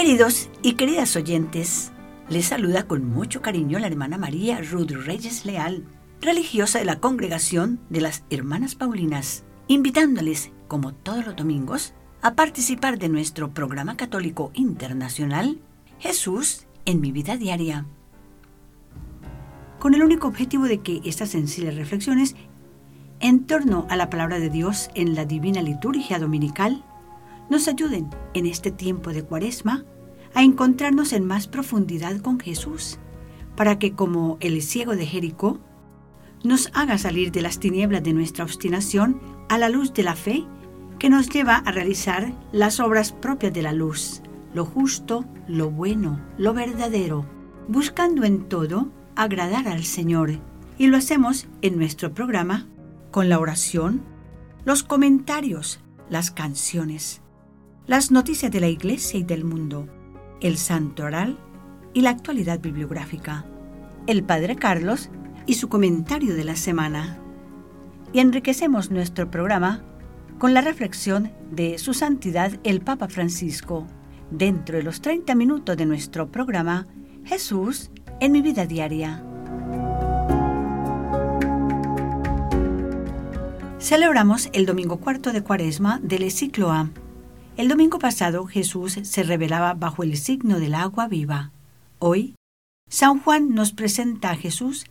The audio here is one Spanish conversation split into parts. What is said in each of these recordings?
Queridos y queridas oyentes, les saluda con mucho cariño la hermana María Ruth Reyes Leal, religiosa de la congregación de las Hermanas Paulinas, invitándoles, como todos los domingos, a participar de nuestro programa católico internacional Jesús en mi vida diaria. Con el único objetivo de que estas sencillas reflexiones en torno a la palabra de Dios en la divina liturgia dominical nos ayuden en este tiempo de cuaresma a encontrarnos en más profundidad con Jesús, para que como el ciego de Jericó, nos haga salir de las tinieblas de nuestra obstinación a la luz de la fe que nos lleva a realizar las obras propias de la luz, lo justo, lo bueno, lo verdadero, buscando en todo agradar al Señor. Y lo hacemos en nuestro programa con la oración, los comentarios, las canciones, las noticias de la Iglesia y del mundo, el santo oral y la actualidad bibliográfica, el Padre Carlos y su comentario de la semana. Y enriquecemos nuestro programa con la reflexión de Su Santidad el Papa Francisco, dentro de los 30 minutos de nuestro programa Jesús en mi vida diaria. Celebramos el domingo cuarto de Cuaresma del ciclo A el domingo pasado Jesús se revelaba bajo el signo del agua viva. Hoy, San Juan nos presenta a Jesús,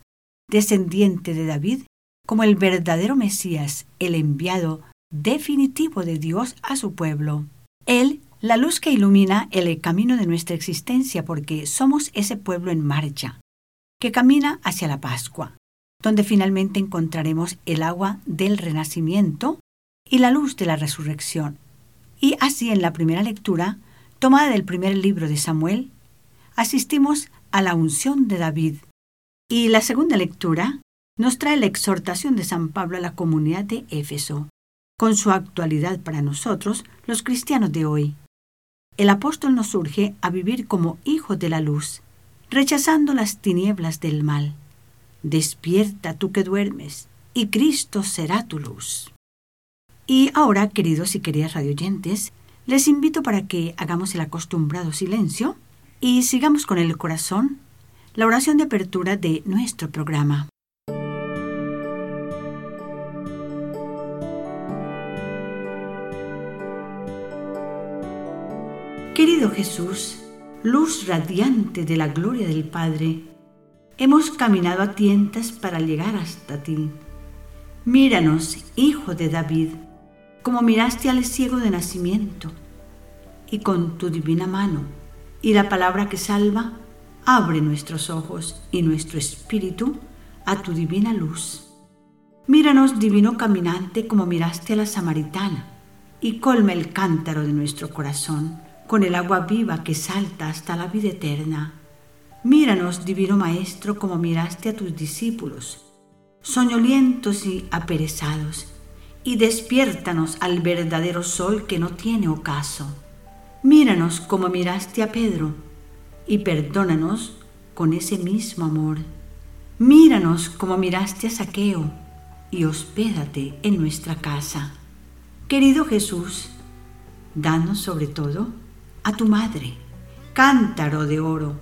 descendiente de David, como el verdadero Mesías, el enviado definitivo de Dios a su pueblo. Él, la luz que ilumina el camino de nuestra existencia porque somos ese pueblo en marcha, que camina hacia la Pascua, donde finalmente encontraremos el agua del renacimiento y la luz de la resurrección. Y así en la primera lectura, tomada del primer libro de Samuel, asistimos a la unción de David. Y la segunda lectura nos trae la exhortación de San Pablo a la comunidad de Éfeso, con su actualidad para nosotros, los cristianos de hoy. El apóstol nos urge a vivir como hijos de la luz, rechazando las tinieblas del mal. Despierta tú que duermes, y Cristo será tu luz. Y ahora, queridos y queridas radioyentes, les invito para que hagamos el acostumbrado silencio y sigamos con el corazón la oración de apertura de nuestro programa. Querido Jesús, luz radiante de la gloria del Padre, hemos caminado a tientas para llegar hasta ti. Míranos, Hijo de David, como miraste al ciego de nacimiento, y con tu divina mano y la palabra que salva, abre nuestros ojos y nuestro espíritu a tu divina luz. Míranos, divino caminante, como miraste a la samaritana, y colma el cántaro de nuestro corazón con el agua viva que salta hasta la vida eterna. Míranos, divino Maestro, como miraste a tus discípulos, soñolientos y aperezados, y despiértanos al verdadero sol que no tiene ocaso. Míranos como miraste a Pedro y perdónanos con ese mismo amor. Míranos como miraste a Saqueo y hospédate en nuestra casa. Querido Jesús, danos sobre todo a tu madre, cántaro de oro,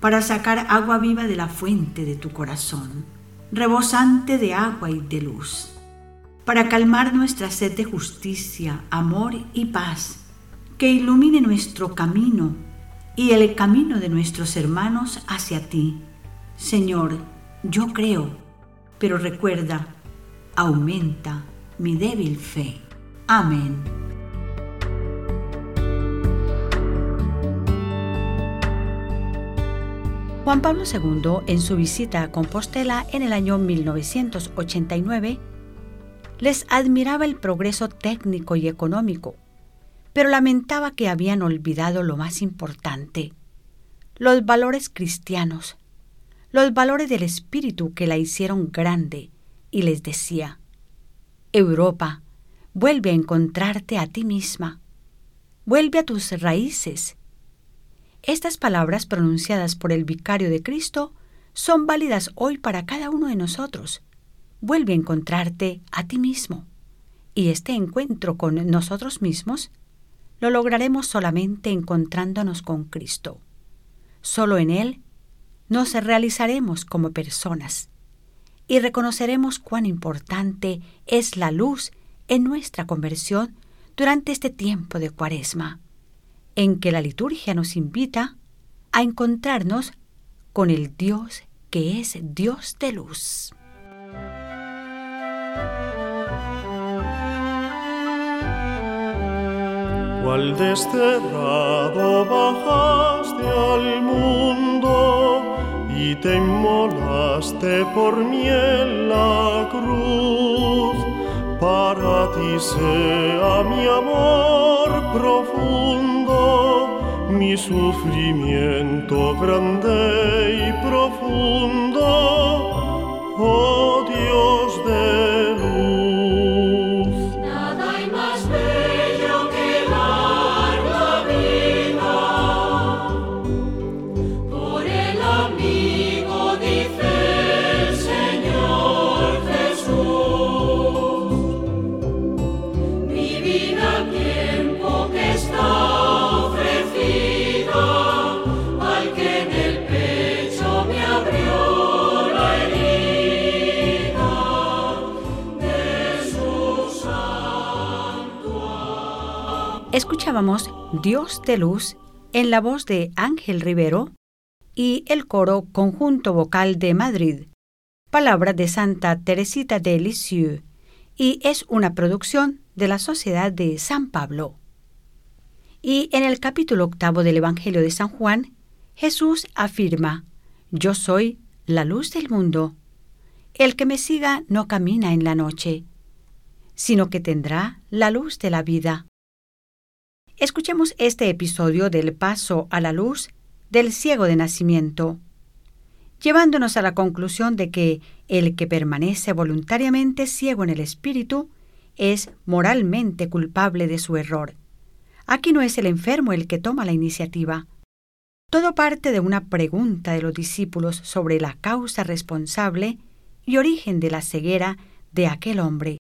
para sacar agua viva de la fuente de tu corazón, rebosante de agua y de luz para calmar nuestra sed de justicia, amor y paz, que ilumine nuestro camino y el camino de nuestros hermanos hacia ti. Señor, yo creo, pero recuerda, aumenta mi débil fe. Amén. Juan Pablo II, en su visita a Compostela en el año 1989, les admiraba el progreso técnico y económico, pero lamentaba que habían olvidado lo más importante, los valores cristianos, los valores del espíritu que la hicieron grande, y les decía, Europa, vuelve a encontrarte a ti misma, vuelve a tus raíces. Estas palabras pronunciadas por el vicario de Cristo son válidas hoy para cada uno de nosotros vuelve a encontrarte a ti mismo. Y este encuentro con nosotros mismos lo lograremos solamente encontrándonos con Cristo. Solo en Él nos realizaremos como personas y reconoceremos cuán importante es la luz en nuestra conversión durante este tiempo de cuaresma, en que la liturgia nos invita a encontrarnos con el Dios que es Dios de luz. Cual desterrado bajaste al mundo y te inmolaste por mí en la cruz. Para ti sea mi amor profundo, mi sufrimiento grande y profundo. Oh Dios Escuchábamos Dios de Luz en la voz de Ángel Rivero y el coro Conjunto Vocal de Madrid, palabra de Santa Teresita de Lisieux, y es una producción de la Sociedad de San Pablo. Y en el capítulo octavo del Evangelio de San Juan, Jesús afirma, Yo soy la luz del mundo. El que me siga no camina en la noche, sino que tendrá la luz de la vida. Escuchemos este episodio del paso a la luz del ciego de nacimiento, llevándonos a la conclusión de que el que permanece voluntariamente ciego en el espíritu es moralmente culpable de su error. Aquí no es el enfermo el que toma la iniciativa. Todo parte de una pregunta de los discípulos sobre la causa responsable y origen de la ceguera de aquel hombre.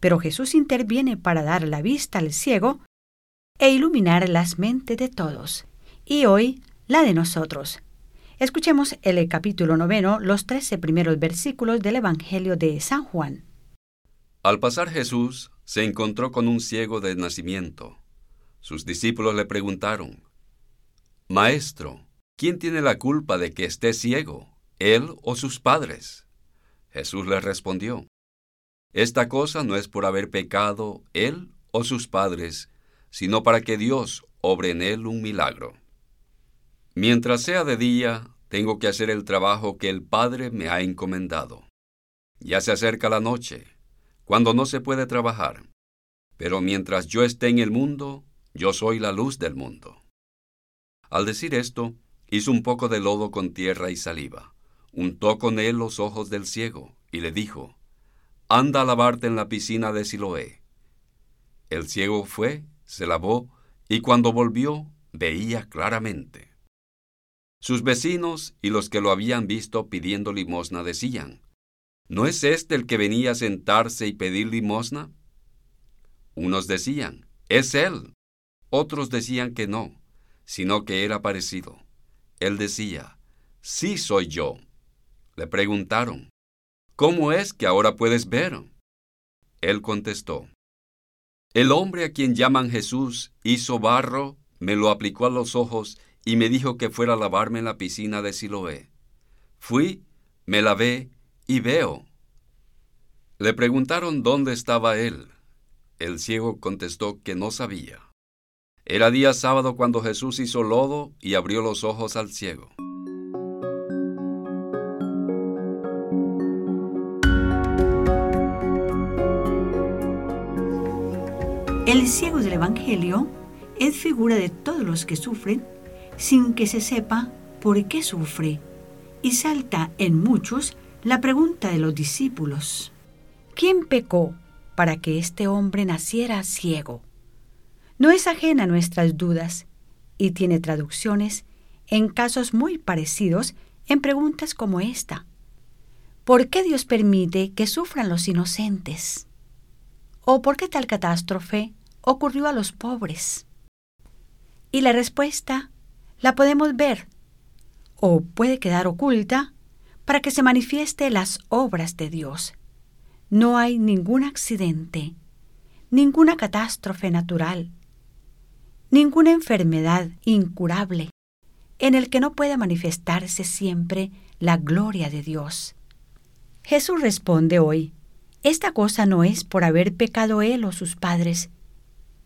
Pero Jesús interviene para dar la vista al ciego e iluminar las mentes de todos, y hoy la de nosotros. Escuchemos el capítulo noveno, los trece primeros versículos del Evangelio de San Juan. Al pasar Jesús se encontró con un ciego de nacimiento. Sus discípulos le preguntaron, Maestro, ¿quién tiene la culpa de que esté ciego, él o sus padres? Jesús les respondió, Esta cosa no es por haber pecado él o sus padres, sino para que Dios obre en él un milagro. Mientras sea de día, tengo que hacer el trabajo que el Padre me ha encomendado. Ya se acerca la noche, cuando no se puede trabajar, pero mientras yo esté en el mundo, yo soy la luz del mundo. Al decir esto, hizo un poco de lodo con tierra y saliva, untó con él los ojos del ciego, y le dijo, Anda a lavarte en la piscina de Siloé. El ciego fue, se lavó, y cuando volvió, veía claramente. Sus vecinos y los que lo habían visto pidiendo limosna decían, ¿No es este el que venía a sentarse y pedir limosna? Unos decían, es él. Otros decían que no, sino que era parecido. Él decía, sí soy yo. Le preguntaron, ¿cómo es que ahora puedes ver? Él contestó, el hombre a quien llaman Jesús hizo barro, me lo aplicó a los ojos y me dijo que fuera a lavarme en la piscina de Siloé. Fui, me lavé y veo. Le preguntaron dónde estaba él. El ciego contestó que no sabía. Era día sábado cuando Jesús hizo lodo y abrió los ojos al ciego. El ciego del Evangelio es figura de todos los que sufren sin que se sepa por qué sufre, y salta en muchos la pregunta de los discípulos. ¿Quién pecó para que este hombre naciera ciego? No es ajena a nuestras dudas y tiene traducciones en casos muy parecidos en preguntas como esta. ¿Por qué Dios permite que sufran los inocentes? ¿O por qué tal catástrofe ocurrió a los pobres? Y la respuesta la podemos ver o puede quedar oculta para que se manifieste las obras de Dios. No hay ningún accidente, ninguna catástrofe natural, ninguna enfermedad incurable en el que no pueda manifestarse siempre la gloria de Dios. Jesús responde hoy, esta cosa no es por haber pecado él o sus padres,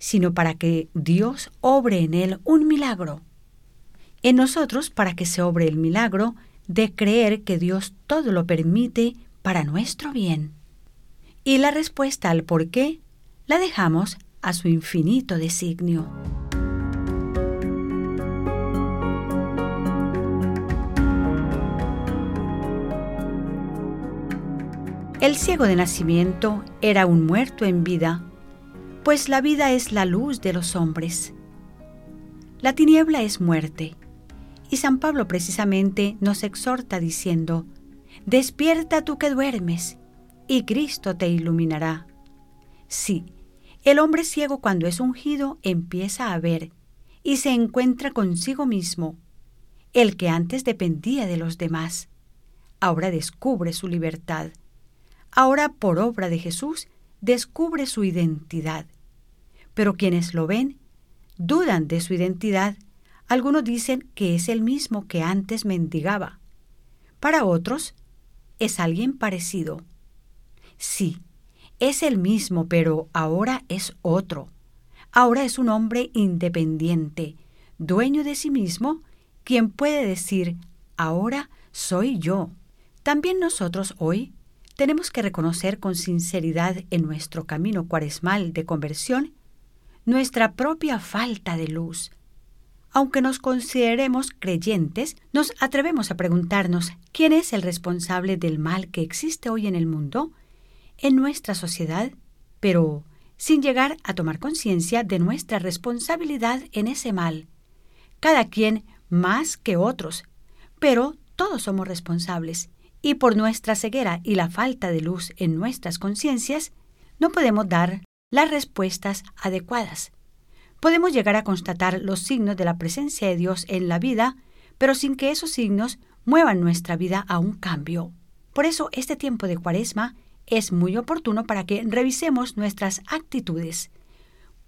sino para que Dios obre en él un milagro. En nosotros para que se obre el milagro de creer que Dios todo lo permite para nuestro bien. Y la respuesta al por qué la dejamos a su infinito designio. El ciego de nacimiento era un muerto en vida, pues la vida es la luz de los hombres. La tiniebla es muerte, y San Pablo precisamente nos exhorta diciendo, Despierta tú que duermes, y Cristo te iluminará. Sí, el hombre ciego cuando es ungido empieza a ver y se encuentra consigo mismo. El que antes dependía de los demás, ahora descubre su libertad ahora por obra de Jesús descubre su identidad. Pero quienes lo ven dudan de su identidad. Algunos dicen que es el mismo que antes mendigaba. Para otros, es alguien parecido. Sí, es el mismo, pero ahora es otro. Ahora es un hombre independiente, dueño de sí mismo, quien puede decir, ahora soy yo. También nosotros hoy tenemos que reconocer con sinceridad en nuestro camino cuaresmal de conversión nuestra propia falta de luz. Aunque nos consideremos creyentes, nos atrevemos a preguntarnos quién es el responsable del mal que existe hoy en el mundo, en nuestra sociedad, pero sin llegar a tomar conciencia de nuestra responsabilidad en ese mal. Cada quien más que otros, pero todos somos responsables y por nuestra ceguera y la falta de luz en nuestras conciencias, no podemos dar las respuestas adecuadas. Podemos llegar a constatar los signos de la presencia de Dios en la vida, pero sin que esos signos muevan nuestra vida a un cambio. Por eso este tiempo de cuaresma es muy oportuno para que revisemos nuestras actitudes.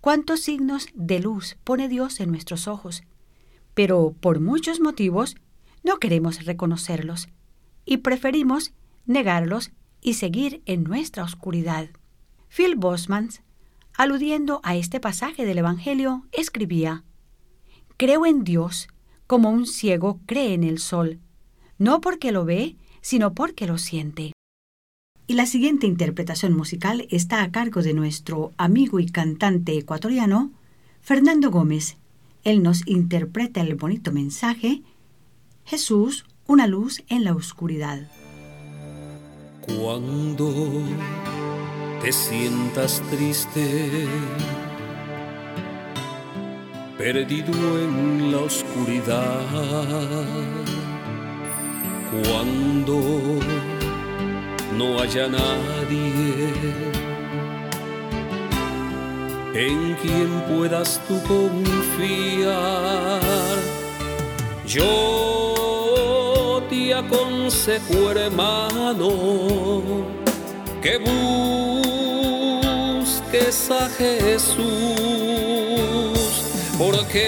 ¿Cuántos signos de luz pone Dios en nuestros ojos? Pero por muchos motivos no queremos reconocerlos y preferimos negarlos y seguir en nuestra oscuridad. Phil Bosmans, aludiendo a este pasaje del Evangelio, escribía, Creo en Dios como un ciego cree en el sol, no porque lo ve, sino porque lo siente. Y la siguiente interpretación musical está a cargo de nuestro amigo y cantante ecuatoriano, Fernando Gómez. Él nos interpreta el bonito mensaje, Jesús, una luz en la oscuridad. Cuando te sientas triste, perdido en la oscuridad, cuando no haya nadie en quien puedas tú confiar, yo aconsejo, hermano, que busques a Jesús, porque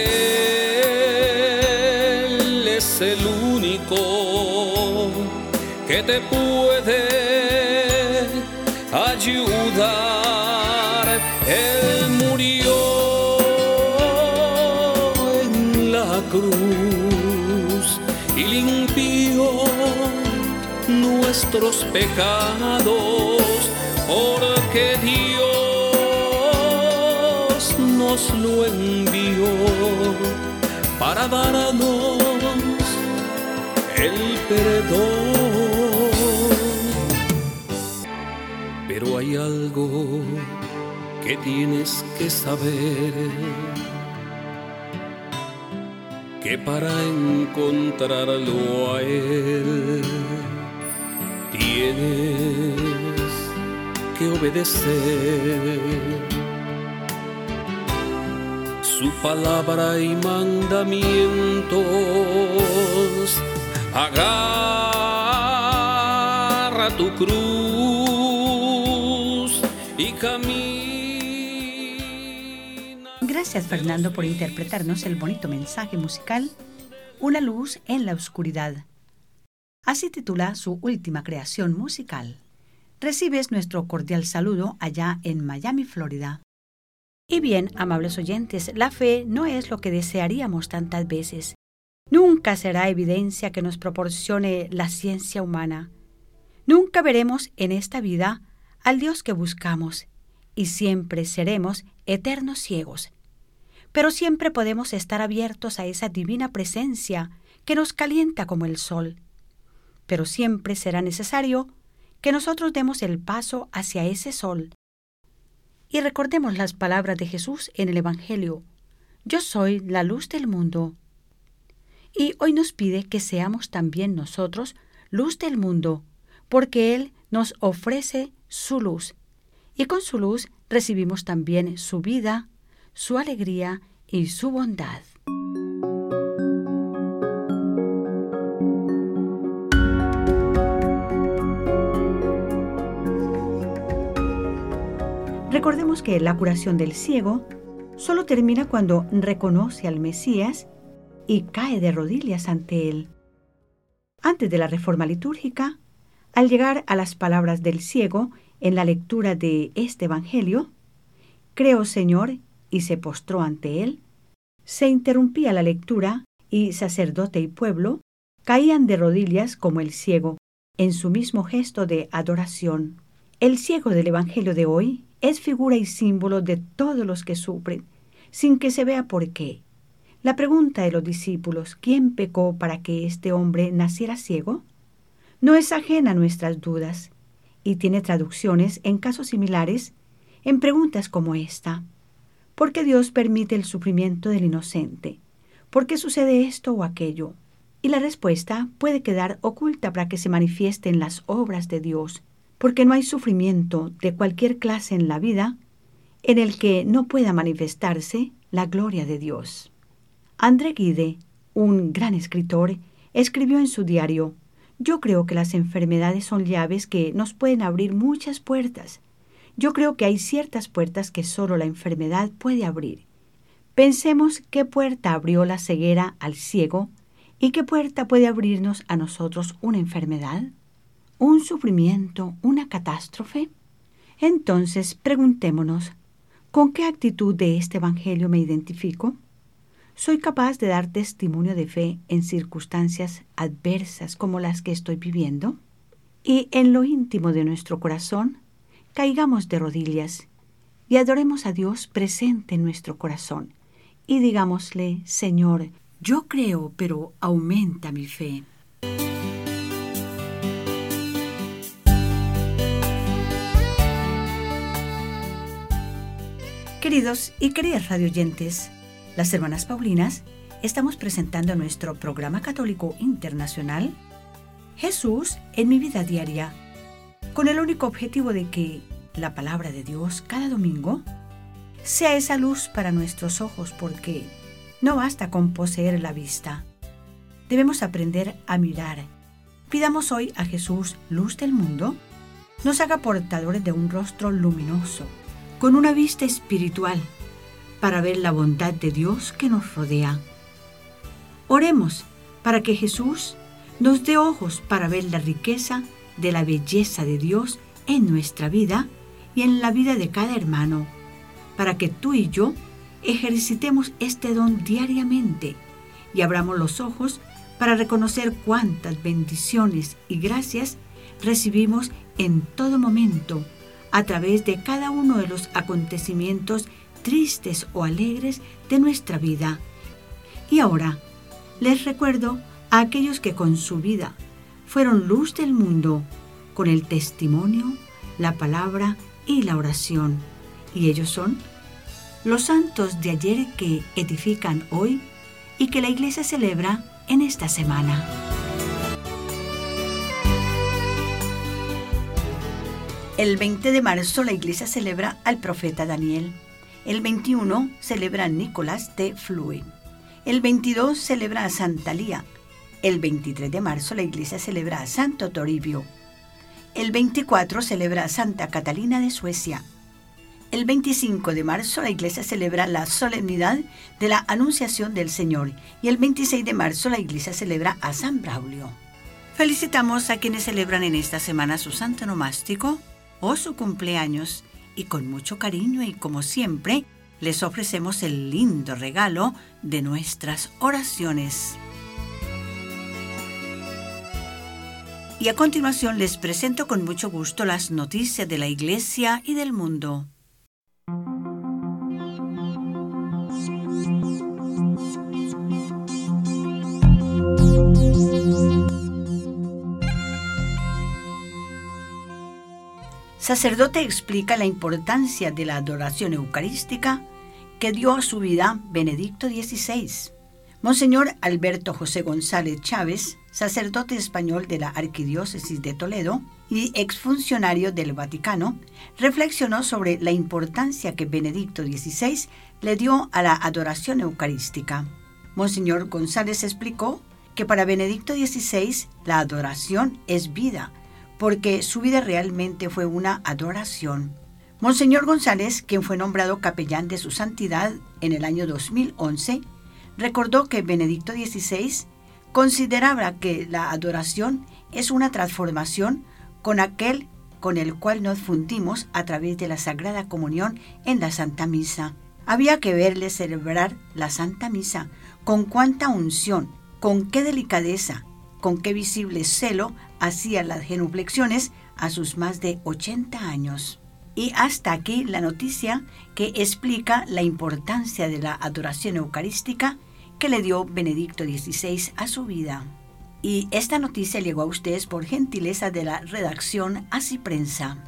Él es el único que te puede ayudar. Nuestros pecados, porque Dios nos lo envió para darnos el perdón. Pero hay algo que tienes que saber que para encontrarlo a Él tienes que obedecer su palabra y mandamientos. Agarra tu cruz y camina. Gracias Fernando por interpretarnos el bonito mensaje musical Una luz en la oscuridad. Así titula su última creación musical. Recibes nuestro cordial saludo allá en Miami, Florida. Y bien, amables oyentes, la fe no es lo que desearíamos tantas veces. Nunca será evidencia que nos proporcione la ciencia humana. Nunca veremos en esta vida al Dios que buscamos y siempre seremos eternos ciegos. Pero siempre podemos estar abiertos a esa divina presencia que nos calienta como el sol. Pero siempre será necesario que nosotros demos el paso hacia ese sol y recordemos las palabras de Jesús en el Evangelio. Yo soy la luz del mundo. Y hoy nos pide que seamos también nosotros luz del mundo, porque Él nos ofrece su luz. Y con su luz recibimos también su vida, su alegría y su bondad. Recordemos que la curación del ciego solo termina cuando reconoce al Mesías y cae de rodillas ante él. Antes de la reforma litúrgica, al llegar a las palabras del ciego en la lectura de este Evangelio, Creo Señor, y se postró ante él, se interrumpía la lectura y sacerdote y pueblo caían de rodillas como el ciego, en su mismo gesto de adoración. El ciego del Evangelio de hoy es figura y símbolo de todos los que sufren, sin que se vea por qué. La pregunta de los discípulos, ¿quién pecó para que este hombre naciera ciego? No es ajena a nuestras dudas y tiene traducciones en casos similares en preguntas como esta. ¿Por qué Dios permite el sufrimiento del inocente? ¿Por qué sucede esto o aquello? Y la respuesta puede quedar oculta para que se manifiesten las obras de Dios porque no hay sufrimiento de cualquier clase en la vida en el que no pueda manifestarse la gloria de Dios. André Guide, un gran escritor, escribió en su diario, Yo creo que las enfermedades son llaves que nos pueden abrir muchas puertas. Yo creo que hay ciertas puertas que solo la enfermedad puede abrir. Pensemos qué puerta abrió la ceguera al ciego y qué puerta puede abrirnos a nosotros una enfermedad un sufrimiento, una catástrofe? Entonces preguntémonos, ¿con qué actitud de este Evangelio me identifico? ¿Soy capaz de dar testimonio de fe en circunstancias adversas como las que estoy viviendo? Y en lo íntimo de nuestro corazón, caigamos de rodillas y adoremos a Dios presente en nuestro corazón y digámosle, Señor, yo creo, pero aumenta mi fe. Queridos y queridas radioyentes, las hermanas Paulinas estamos presentando nuestro programa católico internacional Jesús en mi vida diaria, con el único objetivo de que la palabra de Dios cada domingo sea esa luz para nuestros ojos, porque no basta con poseer la vista. Debemos aprender a mirar. Pidamos hoy a Jesús, luz del mundo, nos haga portadores de un rostro luminoso con una vista espiritual para ver la bondad de Dios que nos rodea. Oremos para que Jesús nos dé ojos para ver la riqueza de la belleza de Dios en nuestra vida y en la vida de cada hermano, para que tú y yo ejercitemos este don diariamente y abramos los ojos para reconocer cuántas bendiciones y gracias recibimos en todo momento a través de cada uno de los acontecimientos tristes o alegres de nuestra vida. Y ahora, les recuerdo a aquellos que con su vida fueron luz del mundo, con el testimonio, la palabra y la oración. Y ellos son los santos de ayer que edifican hoy y que la iglesia celebra en esta semana. El 20 de marzo la iglesia celebra al profeta Daniel El 21 celebra a Nicolás de Flue. El 22 celebra a Santa Lía. El 23 de marzo la iglesia celebra a Santo Toribio. El 24 celebra a Santa Catalina de Suecia. El 25 de marzo la iglesia celebra la solemnidad de la Anunciación del Señor y el 26 de marzo la iglesia celebra a San Braulio. Felicitamos a quienes celebran en esta semana su santo nomástico o su cumpleaños y con mucho cariño y como siempre les ofrecemos el lindo regalo de nuestras oraciones. Y a continuación les presento con mucho gusto las noticias de la Iglesia y del mundo. Sacerdote explica la importancia de la adoración eucarística que dio a su vida Benedicto XVI. Monseñor Alberto José González Chávez, sacerdote español de la Arquidiócesis de Toledo y exfuncionario del Vaticano, reflexionó sobre la importancia que Benedicto XVI le dio a la adoración eucarística. Monseñor González explicó que para Benedicto XVI la adoración es vida, porque su vida realmente fue una adoración. Monseñor González, quien fue nombrado capellán de su santidad en el año 2011, recordó que Benedicto XVI consideraba que la adoración es una transformación con aquel con el cual nos fundimos a través de la Sagrada Comunión en la Santa Misa. Había que verle celebrar la Santa Misa con cuánta unción, con qué delicadeza, con qué visible celo hacía las genuflexiones a sus más de 80 años. Y hasta aquí la noticia que explica la importancia de la adoración eucarística que le dio Benedicto XVI a su vida. Y esta noticia llegó a ustedes por gentileza de la redacción Así Prensa.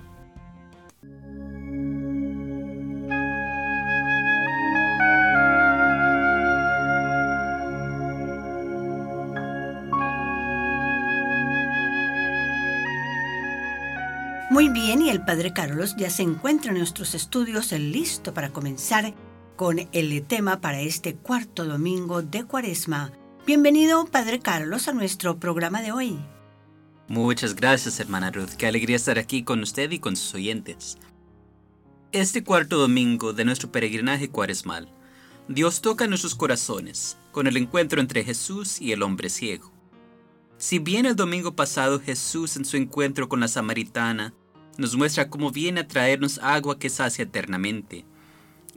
Bien, y el Padre Carlos ya se encuentra en nuestros estudios listo para comenzar con el tema para este cuarto domingo de Cuaresma. Bienvenido, Padre Carlos, a nuestro programa de hoy. Muchas gracias, hermana Ruth. Qué alegría estar aquí con usted y con sus oyentes. Este cuarto domingo de nuestro peregrinaje cuaresmal, Dios toca nuestros corazones con el encuentro entre Jesús y el hombre ciego. Si bien el domingo pasado Jesús en su encuentro con la samaritana nos muestra cómo viene a traernos agua que sacia eternamente,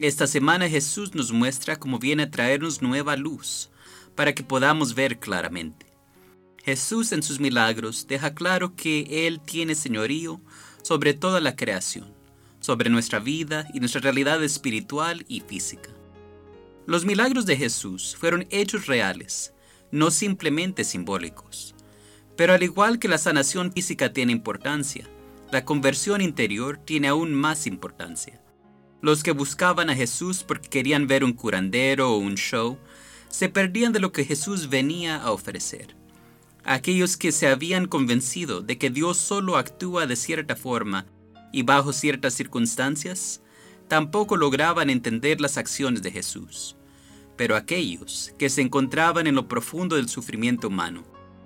esta semana Jesús nos muestra cómo viene a traernos nueva luz para que podamos ver claramente. Jesús en sus milagros deja claro que Él tiene señorío sobre toda la creación, sobre nuestra vida y nuestra realidad espiritual y física. Los milagros de Jesús fueron hechos reales, no simplemente simbólicos. Pero al igual que la sanación física tiene importancia, la conversión interior tiene aún más importancia. Los que buscaban a Jesús porque querían ver un curandero o un show, se perdían de lo que Jesús venía a ofrecer. Aquellos que se habían convencido de que Dios solo actúa de cierta forma y bajo ciertas circunstancias, tampoco lograban entender las acciones de Jesús pero aquellos que se encontraban en lo profundo del sufrimiento humano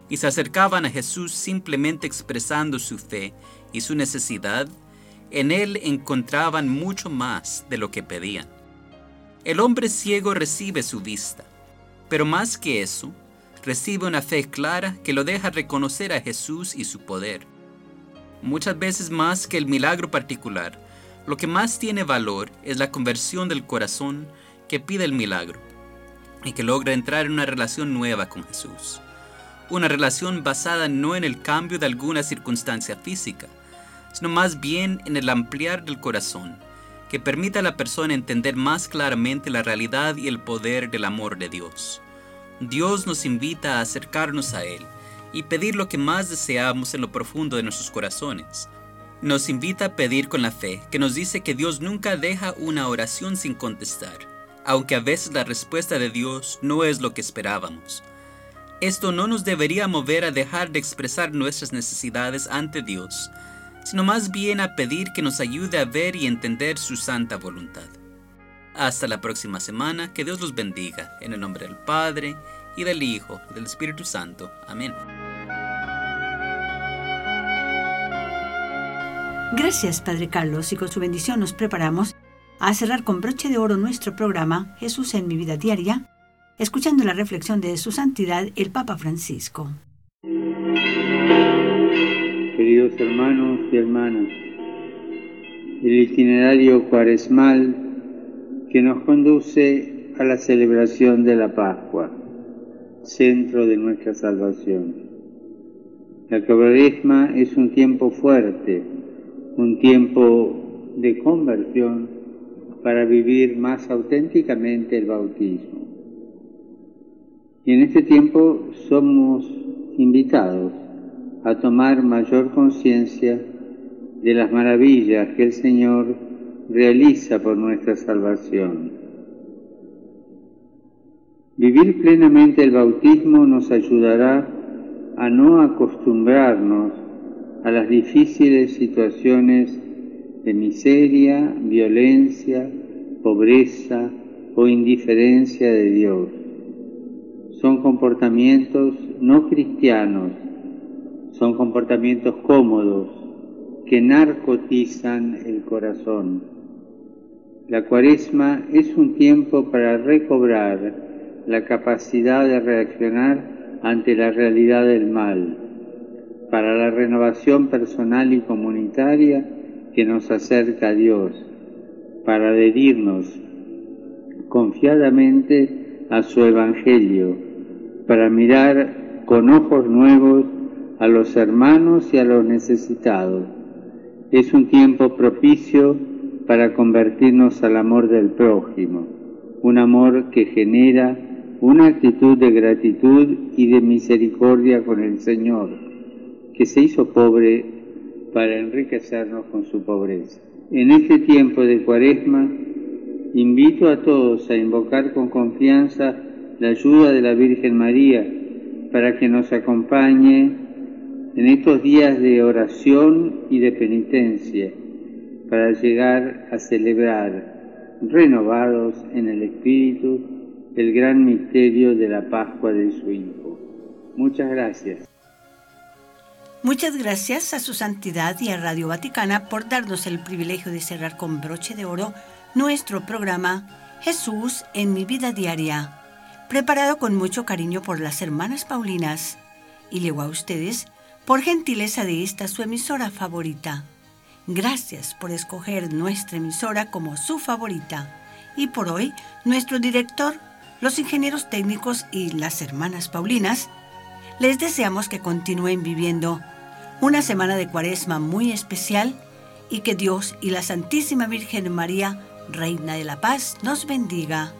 y se acercaban a Jesús simplemente expresando su fe y su necesidad, en Él encontraban mucho más de lo que pedían. El hombre ciego recibe su vista, pero más que eso, recibe una fe clara que lo deja reconocer a Jesús y su poder. Muchas veces más que el milagro particular, lo que más tiene valor es la conversión del corazón que pide el milagro y que logra entrar en una relación nueva con Jesús. Una relación basada no en el cambio de alguna circunstancia física, sino más bien en el ampliar del corazón, que permita a la persona entender más claramente la realidad y el poder del amor de Dios. Dios nos invita a acercarnos a Él y pedir lo que más deseamos en lo profundo de nuestros corazones. Nos invita a pedir con la fe, que nos dice que Dios nunca deja una oración sin contestar aunque a veces la respuesta de Dios no es lo que esperábamos. Esto no nos debería mover a dejar de expresar nuestras necesidades ante Dios, sino más bien a pedir que nos ayude a ver y entender su santa voluntad. Hasta la próxima semana, que Dios los bendiga, en el nombre del Padre, y del Hijo, y del Espíritu Santo. Amén. Gracias, Padre Carlos, y con su bendición nos preparamos a cerrar con broche de oro nuestro programa Jesús en mi vida diaria, escuchando la reflexión de su santidad el Papa Francisco. Queridos hermanos y hermanas, el itinerario cuaresmal que nos conduce a la celebración de la Pascua, centro de nuestra salvación. La cuaresma es un tiempo fuerte, un tiempo de conversión para vivir más auténticamente el bautismo. Y en este tiempo somos invitados a tomar mayor conciencia de las maravillas que el Señor realiza por nuestra salvación. Vivir plenamente el bautismo nos ayudará a no acostumbrarnos a las difíciles situaciones de miseria, violencia, pobreza o indiferencia de Dios. Son comportamientos no cristianos, son comportamientos cómodos que narcotizan el corazón. La cuaresma es un tiempo para recobrar la capacidad de reaccionar ante la realidad del mal, para la renovación personal y comunitaria que nos acerca a Dios, para adherirnos confiadamente a su Evangelio, para mirar con ojos nuevos a los hermanos y a los necesitados. Es un tiempo propicio para convertirnos al amor del prójimo, un amor que genera una actitud de gratitud y de misericordia con el Señor, que se hizo pobre para enriquecernos con su pobreza. En este tiempo de cuaresma, invito a todos a invocar con confianza la ayuda de la Virgen María para que nos acompañe en estos días de oración y de penitencia, para llegar a celebrar, renovados en el Espíritu, el gran misterio de la Pascua de su Hijo. Muchas gracias. Muchas gracias a su santidad y a Radio Vaticana por darnos el privilegio de cerrar con broche de oro nuestro programa Jesús en mi vida diaria, preparado con mucho cariño por las hermanas Paulinas. Y luego a ustedes por gentileza de esta su emisora favorita. Gracias por escoger nuestra emisora como su favorita. Y por hoy, nuestro director, los ingenieros técnicos y las hermanas Paulinas, les deseamos que continúen viviendo una semana de cuaresma muy especial y que Dios y la Santísima Virgen María, Reina de la Paz, nos bendiga.